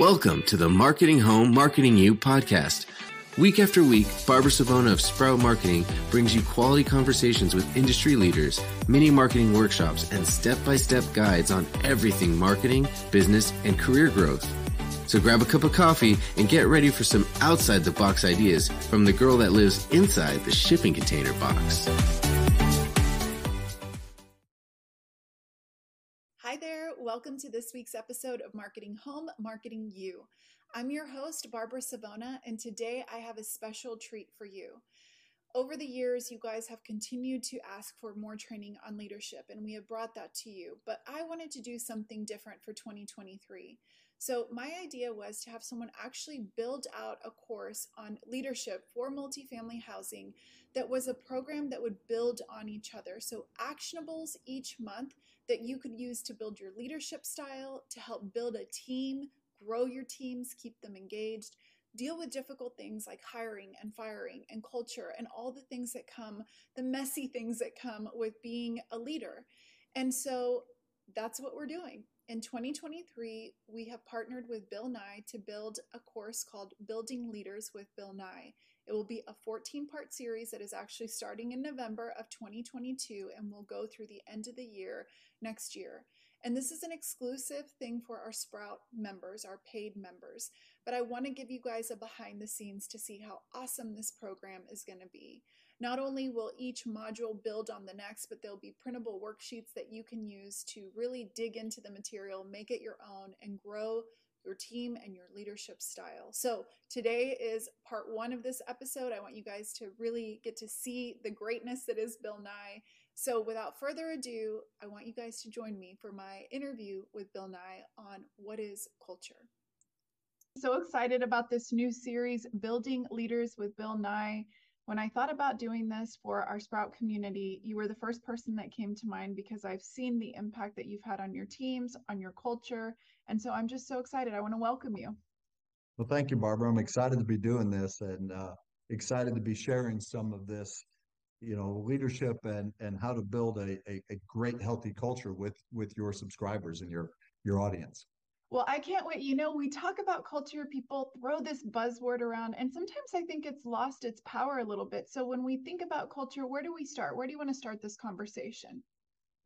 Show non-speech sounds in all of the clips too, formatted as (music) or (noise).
Welcome to the Marketing Home, Marketing You podcast. Week after week, Barbara Savona of Sprout Marketing brings you quality conversations with industry leaders, mini marketing workshops, and step by step guides on everything marketing, business, and career growth. So grab a cup of coffee and get ready for some outside the box ideas from the girl that lives inside the shipping container box. Welcome to this week's episode of Marketing Home, Marketing You. I'm your host, Barbara Savona, and today I have a special treat for you. Over the years, you guys have continued to ask for more training on leadership, and we have brought that to you. But I wanted to do something different for 2023. So, my idea was to have someone actually build out a course on leadership for multifamily housing that was a program that would build on each other. So, actionables each month that you could use to build your leadership style, to help build a team, grow your teams, keep them engaged, deal with difficult things like hiring and firing and culture and all the things that come, the messy things that come with being a leader. And so that's what we're doing. In 2023, we have partnered with Bill Nye to build a course called Building Leaders with Bill Nye. It will be a 14 part series that is actually starting in November of 2022 and will go through the end of the year next year. And this is an exclusive thing for our Sprout members, our paid members. But I want to give you guys a behind the scenes to see how awesome this program is going to be. Not only will each module build on the next, but there'll be printable worksheets that you can use to really dig into the material, make it your own, and grow your team and your leadership style. So, today is part one of this episode. I want you guys to really get to see the greatness that is Bill Nye so, without further ado, I want you guys to join me for my interview with Bill Nye on what is culture. So excited about this new series, Building Leaders with Bill Nye. When I thought about doing this for our Sprout community, you were the first person that came to mind because I've seen the impact that you've had on your teams, on your culture. And so I'm just so excited. I want to welcome you. Well, thank you, Barbara. I'm excited to be doing this and uh, excited to be sharing some of this you know leadership and and how to build a, a, a, great healthy culture with with your subscribers and your your audience. Well i can't wait. You know we talk about culture people throw this buzzword around and sometimes i think it's lost its power a little bit. So when we think about culture where do we start? Where do you want to start this conversation?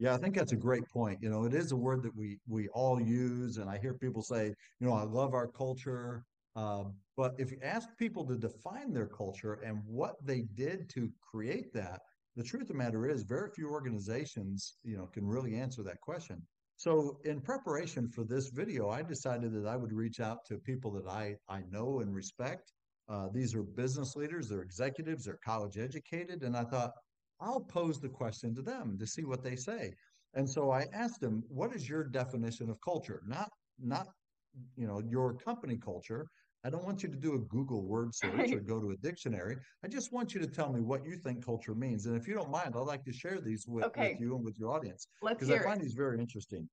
Yeah i think that's a great point. You know it is a word that we we all use and i hear people say you know i love our culture uh, but if you ask people to define their culture and what they did to create that, the truth of the matter is very few organizations, you know, can really answer that question. So in preparation for this video, I decided that I would reach out to people that I, I know and respect. Uh, these are business leaders, they're executives, they're college educated. And I thought, I'll pose the question to them to see what they say. And so I asked them, what is your definition of culture? Not, not, you know, your company culture, I don't want you to do a Google word search or go to a dictionary. I just want you to tell me what you think culture means. And if you don't mind, I'd like to share these with, okay. with you and with your audience. Because I find it. these very interesting.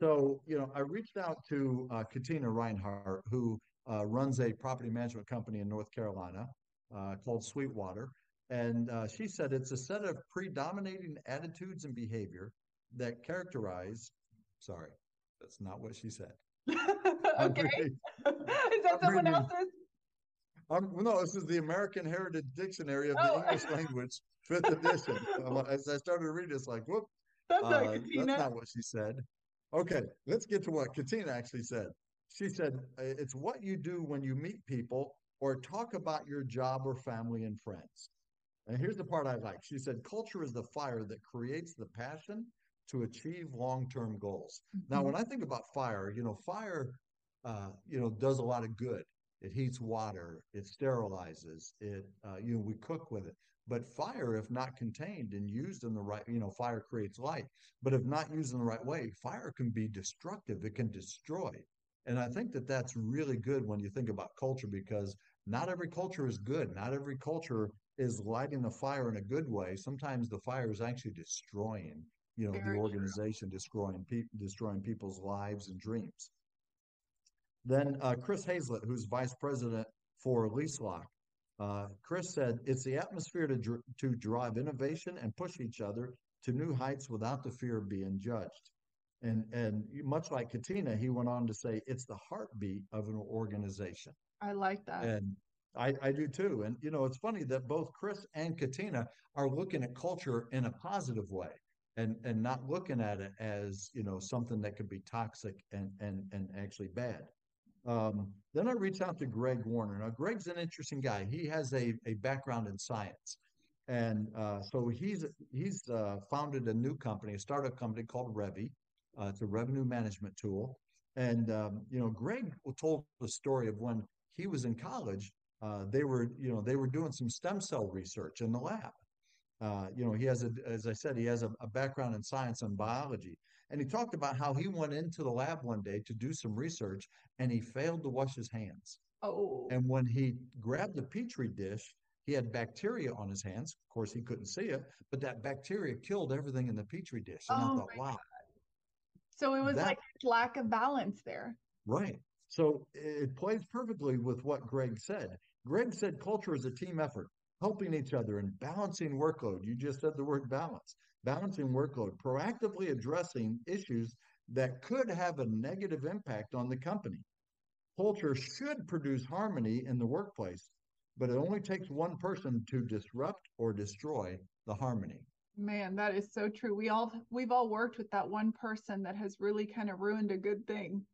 So, you know, I reached out to uh, Katina Reinhart, who uh, runs a property management company in North Carolina uh, called Sweetwater. And uh, she said it's a set of predominating attitudes and behavior that characterize, sorry, that's not what she said. (laughs) okay. (laughs) That someone else's? I'm, no, this is the American Heritage Dictionary of oh. the English Language, fifth edition. As I started to read, it's like, whoop. That's, uh, not that's not what she said. Okay, let's get to what Katina actually said. She said, it's what you do when you meet people or talk about your job or family and friends. And here's the part I like. She said, culture is the fire that creates the passion to achieve long-term goals. Mm-hmm. Now, when I think about fire, you know, fire, uh, you know, does a lot of good. It heats water, it sterilizes, it, uh, you know, we cook with it. But fire, if not contained and used in the right, you know, fire creates light. But if not used in the right way, fire can be destructive. It can destroy. And I think that that's really good when you think about culture because not every culture is good. Not every culture is lighting the fire in a good way. Sometimes the fire is actually destroying you know, Very the organization true. destroying pe- destroying people's lives and dreams. Then uh, Chris Hazlett, who's vice president for LeaseLock, uh, Chris said it's the atmosphere to dr- to drive innovation and push each other to new heights without the fear of being judged. And and much like Katina, he went on to say it's the heartbeat of an organization. I like that. And I, I do too. And you know, it's funny that both Chris and Katina are looking at culture in a positive way and and not looking at it as you know something that could be toxic and and and actually bad. Um, then I reached out to Greg Warner. Now Greg's an interesting guy. He has a a background in science, and uh, so he's he's uh, founded a new company, a startup company called Revy. Uh, it's a revenue management tool. And um, you know, Greg told the story of when he was in college. Uh, they were, you know, they were doing some stem cell research in the lab, uh, you know, he has a, as I said, he has a, a, background in science and biology. And he talked about how he went into the lab one day to do some research and he failed to wash his hands. Oh. And when he grabbed the petri dish, he had bacteria on his hands. Of course, he couldn't see it, but that bacteria killed everything in the petri dish. And oh I thought, wow. God. So it was that, like lack of balance there. Right. So it plays perfectly with what Greg said. Greg said culture is a team effort helping each other and balancing workload. You just said the word balance, balancing workload, proactively addressing issues that could have a negative impact on the company. Culture should produce harmony in the workplace, but it only takes one person to disrupt or destroy the harmony. Man, that is so true. We all we've all worked with that one person that has really kind of ruined a good thing.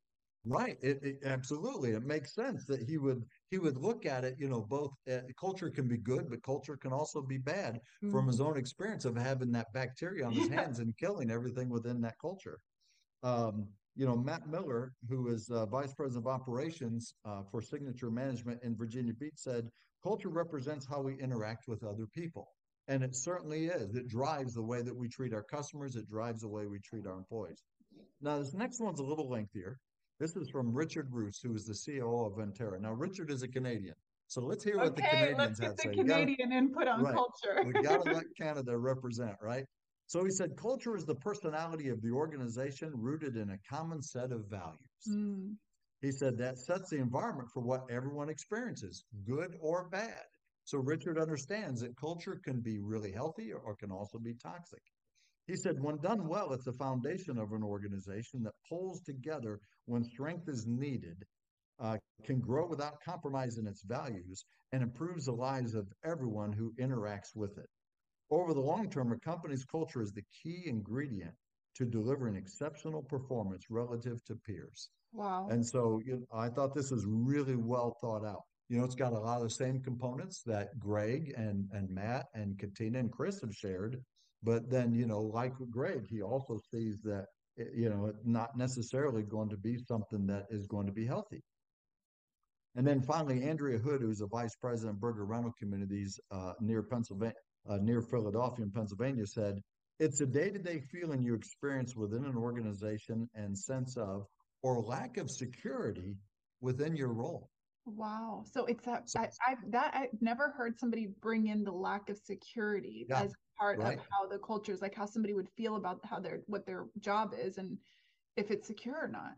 Right. It, it, absolutely. It makes sense that he would he would look at it. You know, both uh, culture can be good, but culture can also be bad mm-hmm. from his own experience of having that bacteria on his yeah. hands and killing everything within that culture. Um, you know, Matt Miller, who is uh, vice president of operations uh, for Signature Management in Virginia Beach, said culture represents how we interact with other people. And it certainly is. It drives the way that we treat our customers. It drives the way we treat our employees. Now, this next one's a little lengthier. This is from Richard Roos, who is the CEO of Ventera. Now, Richard is a Canadian. So let's hear what the Canadians let's get have the say. Canadian gotta, input on right. culture. we got to let (laughs) Canada represent, right? So he said, culture is the personality of the organization rooted in a common set of values. Mm. He said that sets the environment for what everyone experiences, good or bad. So Richard understands that culture can be really healthy or, or can also be toxic. He said, when done well, it's the foundation of an organization that pulls together when strength is needed, uh, can grow without compromising its values, and improves the lives of everyone who interacts with it. Over the long term, a company's culture is the key ingredient to delivering exceptional performance relative to peers. Wow. And so you know, I thought this was really well thought out. You know, it's got a lot of the same components that Greg and, and Matt and Katina and Chris have shared but then, you know, like Greg, he also sees that, eh, you know, it's not necessarily going to be something that is going to be healthy. And then finally, Andrea Hood, who's a vice president of Berger Rental Communities uh, near Pennsylvania, uh, near Philadelphia in Pennsylvania, said, "It's a day-to-day feeling you experience within an organization and sense of or lack of security within your role." Wow. So it's that so, I, I've that I've never heard somebody bring in the lack of security yeah, as part right. of how the culture is like how somebody would feel about how their what their job is and if it's secure or not.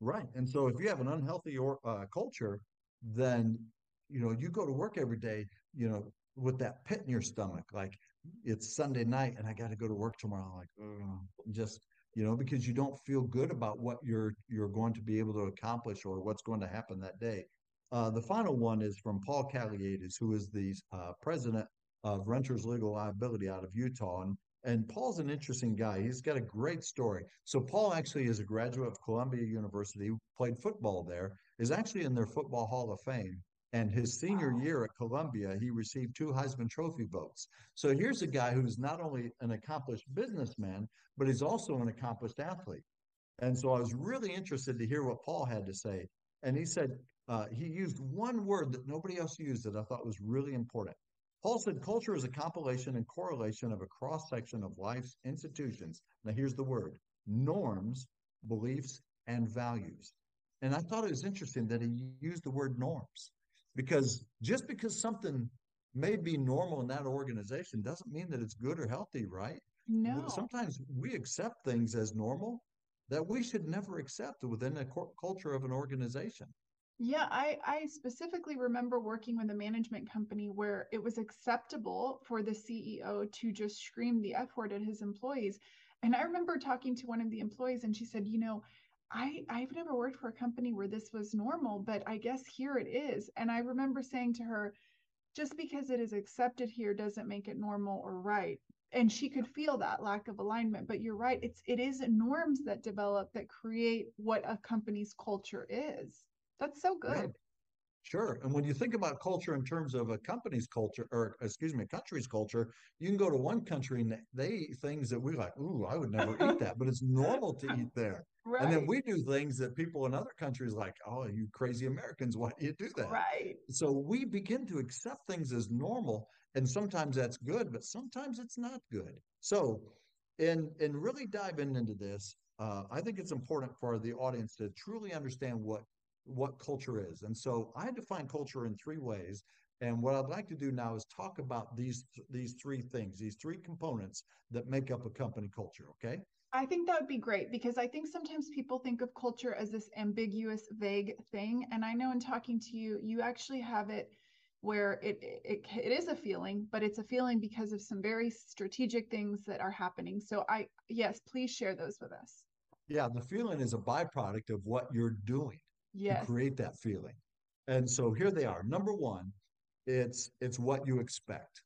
Right. And so if you have an unhealthy or uh, culture, then you know you go to work every day, you know, with that pit in your stomach, like it's Sunday night and I got to go to work tomorrow. Like, oh, just you know, because you don't feel good about what you're you're going to be able to accomplish or what's going to happen that day. Uh, the final one is from Paul Kaliades, who is the uh, president of Renters Legal Liability out of Utah. And, and Paul's an interesting guy. He's got a great story. So, Paul actually is a graduate of Columbia University, played football there, is actually in their Football Hall of Fame. And his senior wow. year at Columbia, he received two Heisman Trophy votes. So here's a guy who's not only an accomplished businessman, but he's also an accomplished athlete. And so I was really interested to hear what Paul had to say. And he said, uh, he used one word that nobody else used that I thought was really important. Paul said culture is a compilation and correlation of a cross section of life's institutions. Now, here's the word norms, beliefs, and values. And I thought it was interesting that he used the word norms because just because something may be normal in that organization doesn't mean that it's good or healthy, right? No. Sometimes we accept things as normal that we should never accept within a culture of an organization. Yeah, I, I specifically remember working with a management company where it was acceptable for the CEO to just scream the F word at his employees. And I remember talking to one of the employees and she said, you know, I I've never worked for a company where this was normal, but I guess here it is. And I remember saying to her, just because it is accepted here doesn't make it normal or right. And she could feel that lack of alignment. But you're right, it's it is norms that develop that create what a company's culture is. That's so good. Yeah. Sure. And when you think about culture in terms of a company's culture, or excuse me, a country's culture, you can go to one country and they eat things that we like, ooh, I would never eat that, but it's normal to eat (laughs) there. Right. And then we do things that people in other countries like, oh, you crazy Americans, why do you do that? Right. So we begin to accept things as normal. And sometimes that's good, but sometimes it's not good. So and and really diving into this, uh, I think it's important for the audience to truly understand what what culture is. And so I define culture in three ways. And what I'd like to do now is talk about these these three things, these three components that make up a company culture. Okay. I think that would be great because I think sometimes people think of culture as this ambiguous, vague thing. And I know in talking to you, you actually have it where it, it it is a feeling, but it's a feeling because of some very strategic things that are happening. So I yes, please share those with us. Yeah, the feeling is a byproduct of what you're doing yes. to create that feeling. And so here they are. Number one, it's it's what you expect.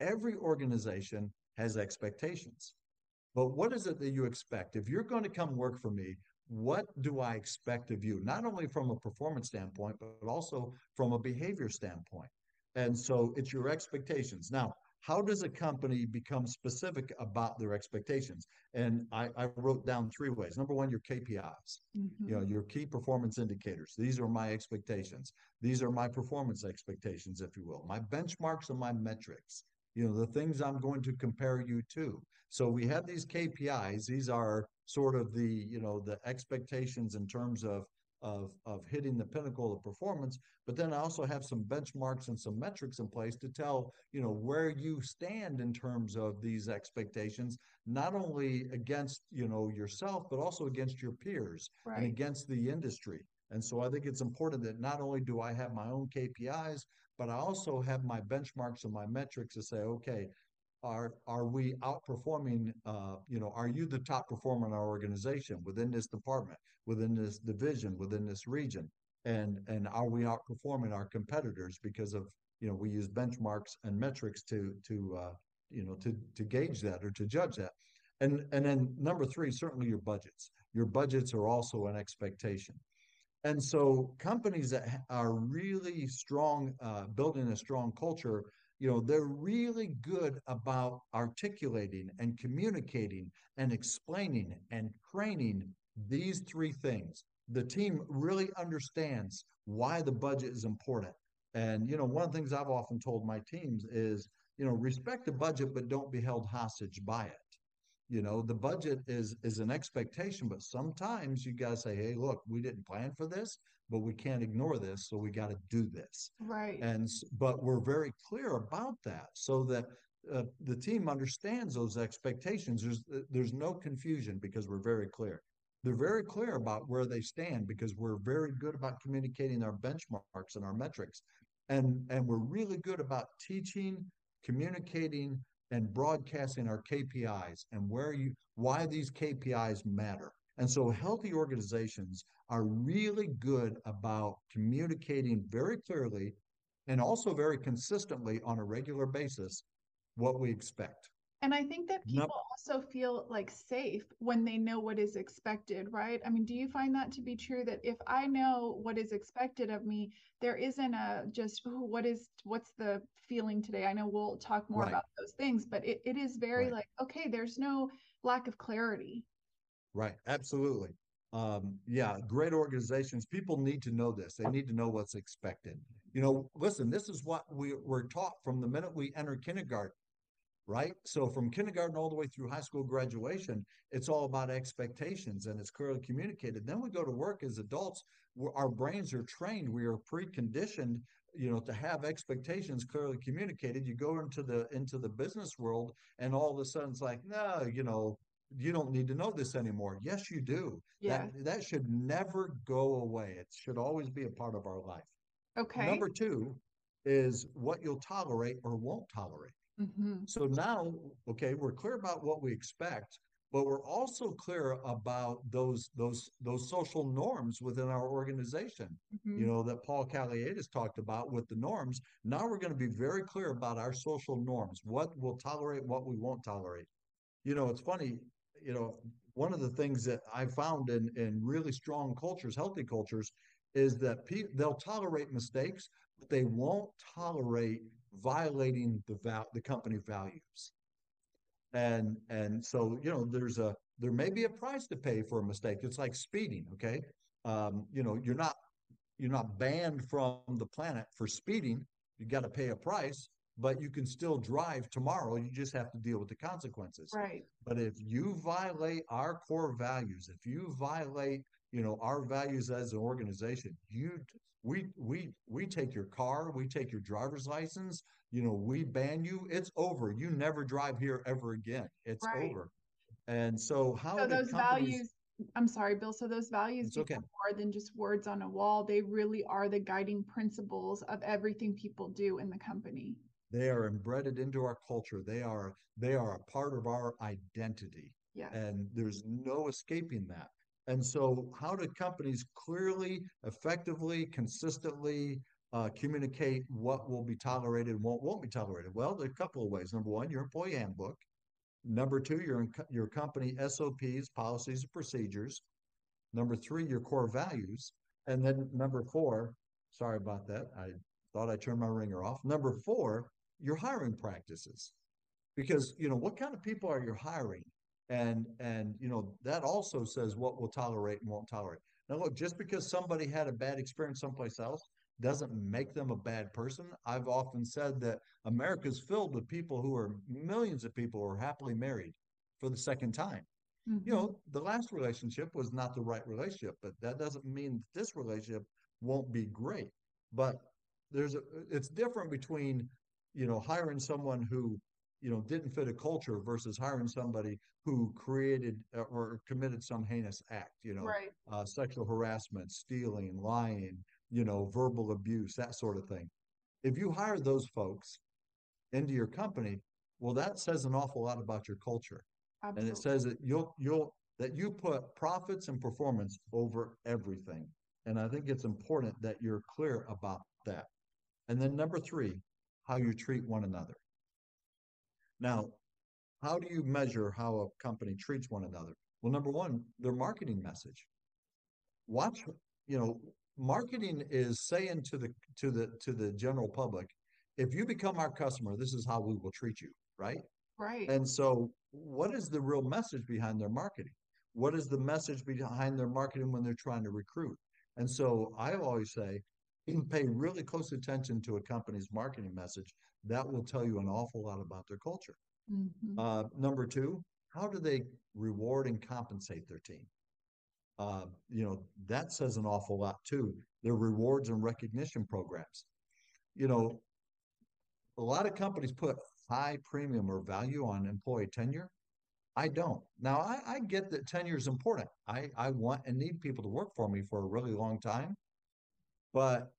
Every organization has expectations. But what is it that you expect? If you're going to come work for me, what do I expect of you? Not only from a performance standpoint, but also from a behavior standpoint. And so it's your expectations. Now, how does a company become specific about their expectations? And I, I wrote down three ways. Number one, your KPIs, mm-hmm. you know, your key performance indicators. These are my expectations. These are my performance expectations, if you will, my benchmarks and my metrics. You know, the things I'm going to compare you to. So we have these KPIs. These are sort of the, you know, the expectations in terms of of of hitting the pinnacle of performance but then i also have some benchmarks and some metrics in place to tell you know where you stand in terms of these expectations not only against you know yourself but also against your peers right. and against the industry and so i think it's important that not only do i have my own kpis but i also have my benchmarks and my metrics to say okay are are we outperforming uh, you know are you the top performer in our organization within this department within this division within this region? And and are we outperforming our competitors because of you know we use benchmarks and metrics to to uh, you know to to gauge that or to judge that? And and then number three certainly your budgets. Your budgets are also an expectation. And so companies that are really strong uh, building a strong culture you know they're really good about articulating and communicating and explaining and training these three things. The team really understands why the budget is important. And you know one of the things i've often told my teams is you know respect the budget but don't be held hostage by it you know the budget is is an expectation but sometimes you guys say hey look we didn't plan for this but we can't ignore this so we got to do this. Right. And but we're very clear about that so that uh, the team understands those expectations. There's uh, there's no confusion because we're very clear. They're very clear about where they stand because we're very good about communicating our benchmarks and our metrics. And and we're really good about teaching communicating and broadcasting our KPIs and where you why these KPIs matter. And so healthy organizations are really good about communicating very clearly and also very consistently on a regular basis what we expect. And I think that people also feel like safe when they know what is expected, right? I mean, do you find that to be true that if I know what is expected of me, there isn't a just what is what's the feeling today? I know we'll talk more right. about those things, but it, it is very right. like, okay, there's no lack of clarity. Right. Absolutely. Um, yeah, great organizations. People need to know this. They need to know what's expected. You know, listen, this is what we, we're taught from the minute we enter kindergarten right? So from kindergarten all the way through high school graduation, it's all about expectations and it's clearly communicated. Then we go to work as adults, our brains are trained, we are preconditioned, you know, to have expectations clearly communicated. You go into the into the business world and all of a sudden it's like, no, you know, you don't need to know this anymore. Yes, you do. Yeah. That, that should never go away. It should always be a part of our life. Okay. Number two is what you'll tolerate or won't tolerate. Mm-hmm. So now, okay, we're clear about what we expect. but we're also clear about those those those social norms within our organization mm-hmm. you know that paul Kaliades talked about with the norms now we're going to be very clear about our social norms what we'll tolerate what we won't tolerate you know it's funny you know one of the things that i found in in really strong cultures healthy cultures is that pe- they'll tolerate mistakes but they won't tolerate violating the val- the company values. And and so you know there's a there may be a price to pay for a mistake. It's like speeding okay? Um, you know you're not you're not banned from the planet for speeding. You got to pay a price but you can still drive tomorrow. You just have to deal with the consequences. Right. But if you violate our core values if you violate you know our values as an organization you we we we take your car we take your driver's license you know we ban you it's over. You never drive here ever again. It's right. over. And so how so those values i'm sorry bill so those values okay. more than just words on a wall. They really are the guiding principles of everything people do in the company. They are embedded into our culture. They are they are a part of our identity. Yeah and there's no escaping that and so, how do companies clearly, effectively, consistently uh, communicate what will be tolerated and what won't be tolerated? Well, there are a couple of ways. Number one, your employee handbook. Number two, your, your company SOPs, policies, and procedures. Number three, your core values. And then number four, sorry about that. I thought I turned my ringer off. Number four, your hiring practices. Because, you know, what kind of people are you hiring? And and you know that also says what we'll tolerate and won't tolerate. Now look just because somebody had a bad experience someplace else doesn't make them a bad person. I've often said that america's filled with people who are millions of people who are happily married for the second time. Mm-hmm. you know the last relationship was not the right relationship but that doesn't mean that this relationship won't be great. But there's a it's different between you know hiring someone who you know didn't fit a culture versus hiring somebody who created uh, or committed some heinous act you know right. uh, sexual harassment stealing lying you know verbal abuse that sort of thing. If you hire those folks into your company well that says an awful lot about your culture. Absolutely. and it says that you'll you'll that you put profits and performance over everything. And i think it's important that you're clear about that. And then number three how you treat one another now, how do you measure how a company treats one another? Well, number one, their marketing message. Watch, you know, marketing is saying to the to the to the general public, if you become our customer, this is how we will treat you, right? Right. And so, what is the real message behind their marketing? What is the message behind their marketing when they're trying to recruit? And so, I always say, pay really close attention to a company's marketing message that will tell you an awful lot about their culture. Mm-hmm. Uh, number two, how do they reward and compensate their team? Uh, you know, that says an awful lot too. Their rewards and recognition programs. You know, a lot of companies put high premium or value on employee tenure. I don't. Now, I, I get that tenure is important. I, I want and need people to work for me for a really long time. But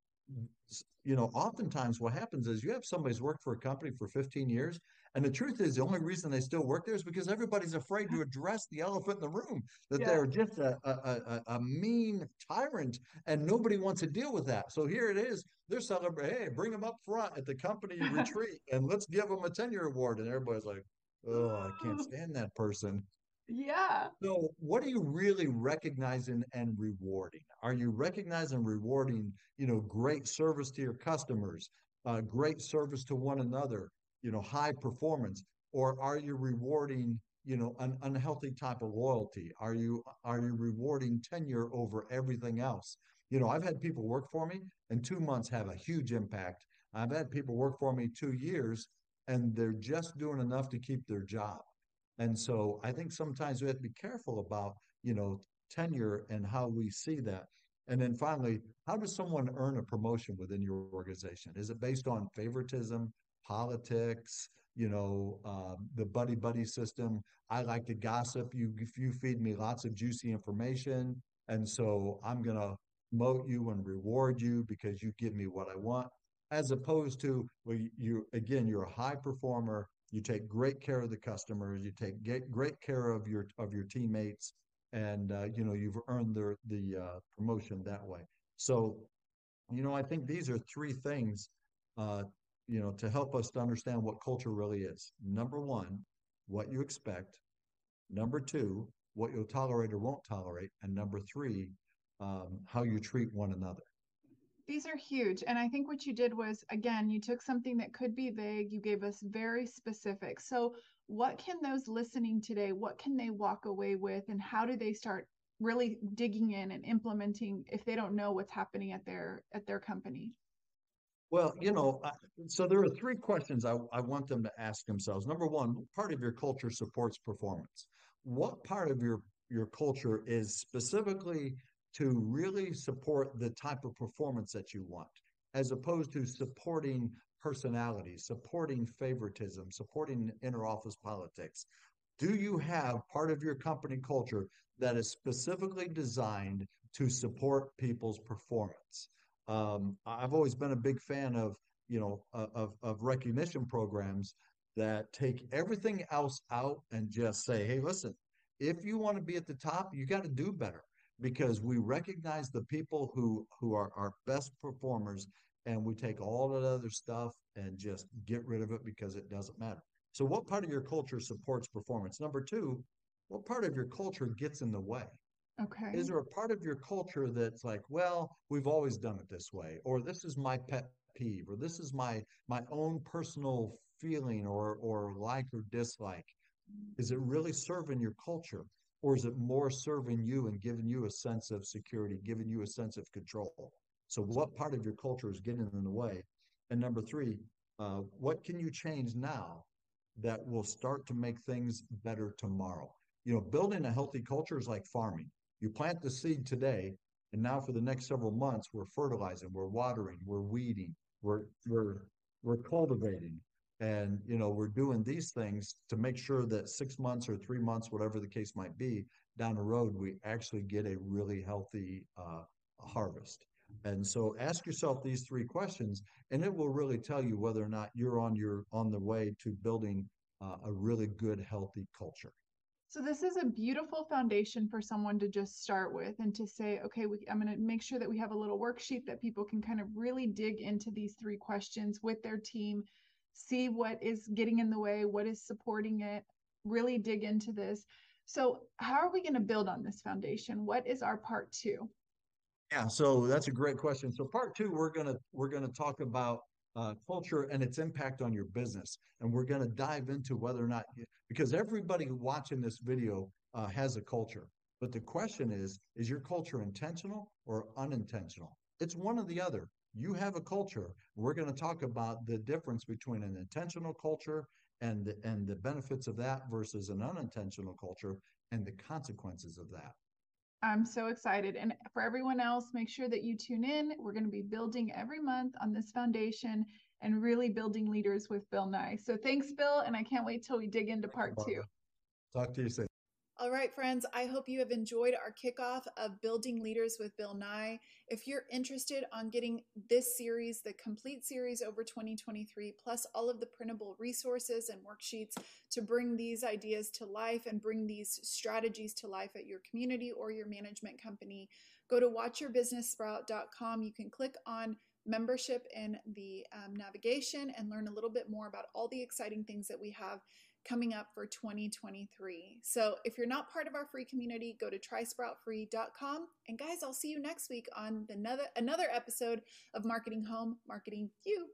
you know, oftentimes what happens is you have somebody's worked for a company for 15 years, and the truth is the only reason they still work there is because everybody's afraid to address the elephant in the room that yeah. they're just a, a, a, a, mean tyrant, and nobody wants to deal with that. So here it is. They're celebrating. Hey, bring them up front at the company (laughs) retreat, and let's give them a tenure award. And everybody's like, "Oh, I can't (laughs) stand that person." Yeah. So, what are you really recognizing and rewarding? Are you recognizing and rewarding, you know, great service to your customers, uh, great service to one another, you know, high performance, or are you rewarding, you know, an unhealthy type of loyalty? Are you are you rewarding tenure over everything else? You know, I've had people work for me, and two months have a huge impact. I've had people work for me two years, and they're just doing enough to keep their job. And so I think sometimes we have to be careful about, you know, tenure and how we see that. And then finally, how does someone earn a promotion within your organization? Is it based on favoritism, politics, you know, uh, the buddy buddy system? I like to gossip. You, you feed me lots of juicy information, and so I'm gonna promote you and reward you because you give me what I want, as opposed to well, you again, you're a high performer you take great care of the customers, you take great care of your of your teammates, and uh, you know you've earned the the uh, promotion that way. So, you know, I think these are three things, uh, you know, to help us to understand what culture really is. Number one, what you expect. Number two, what you'll tolerate or won't tolerate, and number three, um, how you treat one another these are huge. And I think what you did was, again, you took something that could be vague, you gave us very specific. So, what can those listening today, what can they walk away with, and how do they start really digging in and implementing if they don't know what's happening at their at their company? Well, you know, so there are three questions I, I want them to ask themselves. Number one, part of your culture supports performance. What part of your your culture is specifically to really support the type of performance that you want, as opposed to supporting personality, supporting favoritism, supporting interoffice politics. Do you have part of your company culture that is specifically designed to support people's performance? Um, I've always been a big fan of you know of, of recognition programs that take everything else out and just say, hey, listen, if you want to be at the top, you got to do better because we recognize the people who who are our best performers and we take all that other stuff and just get rid of it because it doesn't matter. So what part of your culture supports performance? Number 2, what part of your culture gets in the way? Okay. Is there a part of your culture that's like, well, we've always done it this way or this is my pet peeve or this is my my own personal feeling or or like or dislike? Is it really serving your culture? Or is it more serving you and giving you a sense of security, giving you a sense of control? So, what part of your culture is getting in the way? And number three, uh, what can you change now that will start to make things better tomorrow? You know, building a healthy culture is like farming. You plant the seed today, and now for the next several months, we're fertilizing, we're watering, we're weeding, we're we're we're cultivating, and you know we're doing these things to make sure that six months or three months whatever the case might be down the road we actually get a really healthy uh, harvest. And so ask yourself these three questions and it will really tell you whether or not you're on your on the way to building uh, a really good healthy culture. So this is a beautiful foundation for someone to just start with and to say okay we, i'm going to make sure that we have a little worksheet that people can kind of really dig into these three questions with their team see what is getting in the way, what is supporting it, really dig into this. So, how are we going to build on this foundation? What is our part two? Yeah, so that's a great question. So, part two, we're gonna we're gonna talk about uh, culture and its impact on your business, and we're gonna dive into whether or not because everybody watching this video uh, has a culture, but the question is, is your culture intentional or unintentional? It's one or the other you have a culture. We're going to talk about the difference between an intentional culture and the, and the benefits of that versus an unintentional culture and the consequences of that. I'm so excited. And for everyone else, make sure that you tune in. We're going to be building every month on this foundation and really building leaders with Bill Nye. So thanks, Bill. And I can't wait till we dig into part two. Talk to you soon. All right, friends, I hope you have enjoyed our kickoff of Building Leaders with Bill Nye. If you're interested on getting this series, the complete series over 2023, plus all of the printable resources and worksheets to bring these ideas to life and bring these strategies to life at your community or your management company, go to watchyourbusinesssprout.com. You can click on membership in the um, navigation and learn a little bit more about all the exciting things that we have coming up for 2023. So if you're not part of our free community, go to trysproutfree.com. And guys, I'll see you next week on another another episode of Marketing Home, Marketing You.